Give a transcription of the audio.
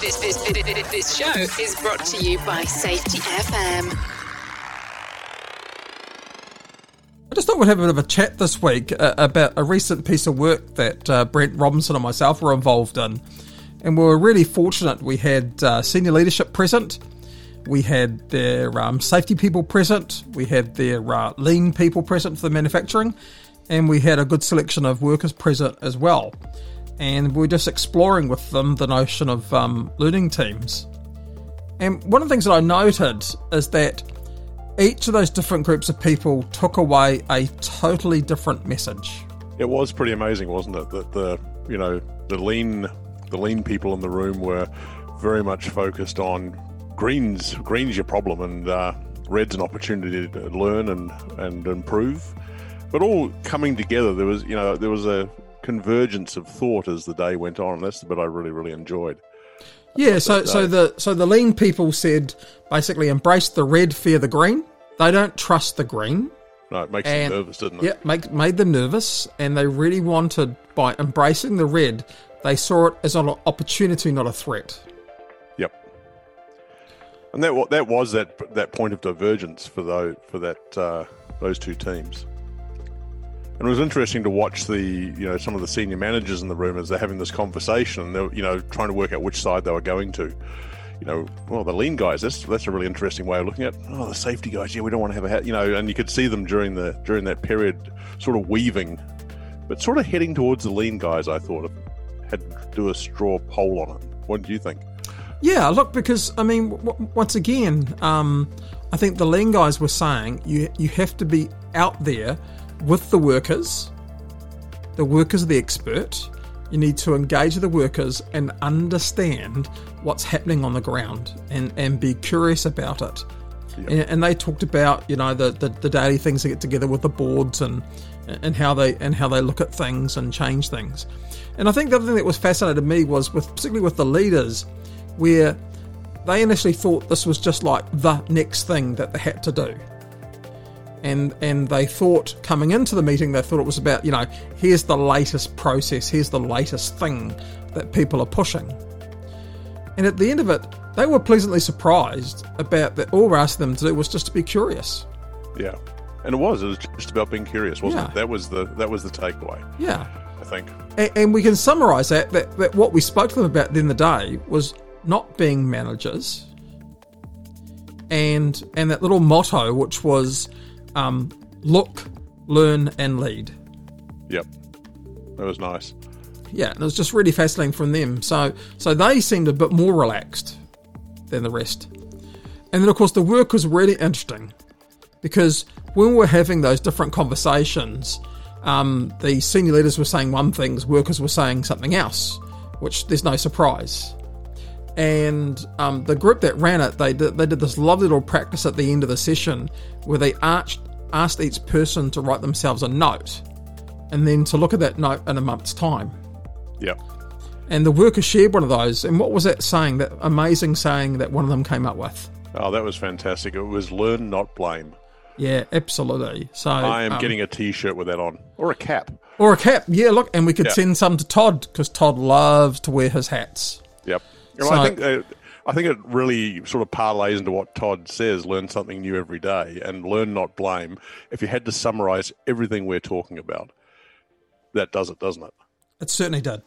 This, this, this, show is brought to you by Safety FM. I just thought we'd have a bit of a chat this week uh, about a recent piece of work that uh, Brent Robinson and myself were involved in. And we were really fortunate. We had uh, senior leadership present, we had their um, safety people present, we had their lean people present for the manufacturing, and we had a good selection of workers present as well and we are just exploring with them the notion of um, learning teams. And one of the things that I noted is that each of those different groups of people took away a totally different message. It was pretty amazing, wasn't it? That the you know the lean the lean people in the room were very much focused on greens. Greens your problem, and uh, red's an opportunity to learn and and improve. But all coming together, there was you know there was a convergence of thought as the day went on. That's the bit I really, really enjoyed. Yeah, so so the so the lean people said basically embrace the red, fear the green. They don't trust the green. No, it makes and, them nervous, didn't it? Yeah, make, made them nervous, and they really wanted by embracing the red, they saw it as an opportunity, not a threat. Yep. And that that was that that point of divergence for those for that uh, those two teams. And it was interesting to watch the, you know, some of the senior managers in the room as they're having this conversation and they're, you know, trying to work out which side they were going to. You know, well, the lean guys, that's that's a really interesting way of looking at. Oh, the safety guys, yeah, we don't want to have a, hat, you know, and you could see them during the during that period, sort of weaving, but sort of heading towards the lean guys. I thought had to do a straw poll on it. What do you think? Yeah, look, because I mean, w- once again, um, I think the lean guys were saying you you have to be out there with the workers. The workers are the expert. You need to engage the workers and understand what's happening on the ground and, and be curious about it. Yep. And, and, they talked about, you know, the, the, the daily things they get together with the boards and and how they and how they look at things and change things. And I think the other thing that was fascinating to me was with particularly with the leaders, where they initially thought this was just like the next thing that they had to do and and they thought coming into the meeting they thought it was about you know here's the latest process here's the latest thing that people are pushing. And at the end of it they were pleasantly surprised about that all we asked them to do was just to be curious. Yeah. And it was it was just about being curious wasn't yeah. it that was the that was the takeaway yeah. I think. And, and we can summarize that, that that what we spoke to them about in the day was not being managers and and that little motto which was um, look, learn, and lead. Yep, that was nice. Yeah, and it was just really fascinating from them. So, so they seemed a bit more relaxed than the rest. And then, of course, the work was really interesting because when we were having those different conversations, um, the senior leaders were saying one thing, workers were saying something else, which there's no surprise. And um, the group that ran it, they did, they did this lovely little practice at the end of the session where they arched asked each person to write themselves a note and then to look at that note in a month's time. Yep. And the worker shared one of those. And what was that saying, that amazing saying that one of them came up with? Oh, that was fantastic. It was learn, not blame. Yeah, absolutely. So I am um, getting a T-shirt with that on, or a cap, or a cap. Yeah, look, and we could send some to Todd because Todd loves to wear his hats. Yep. So, I think uh, I think it really sort of parlays into what Todd says learn something new every day and learn, not blame. If you had to summarize everything we're talking about, that does it, doesn't it? It certainly did.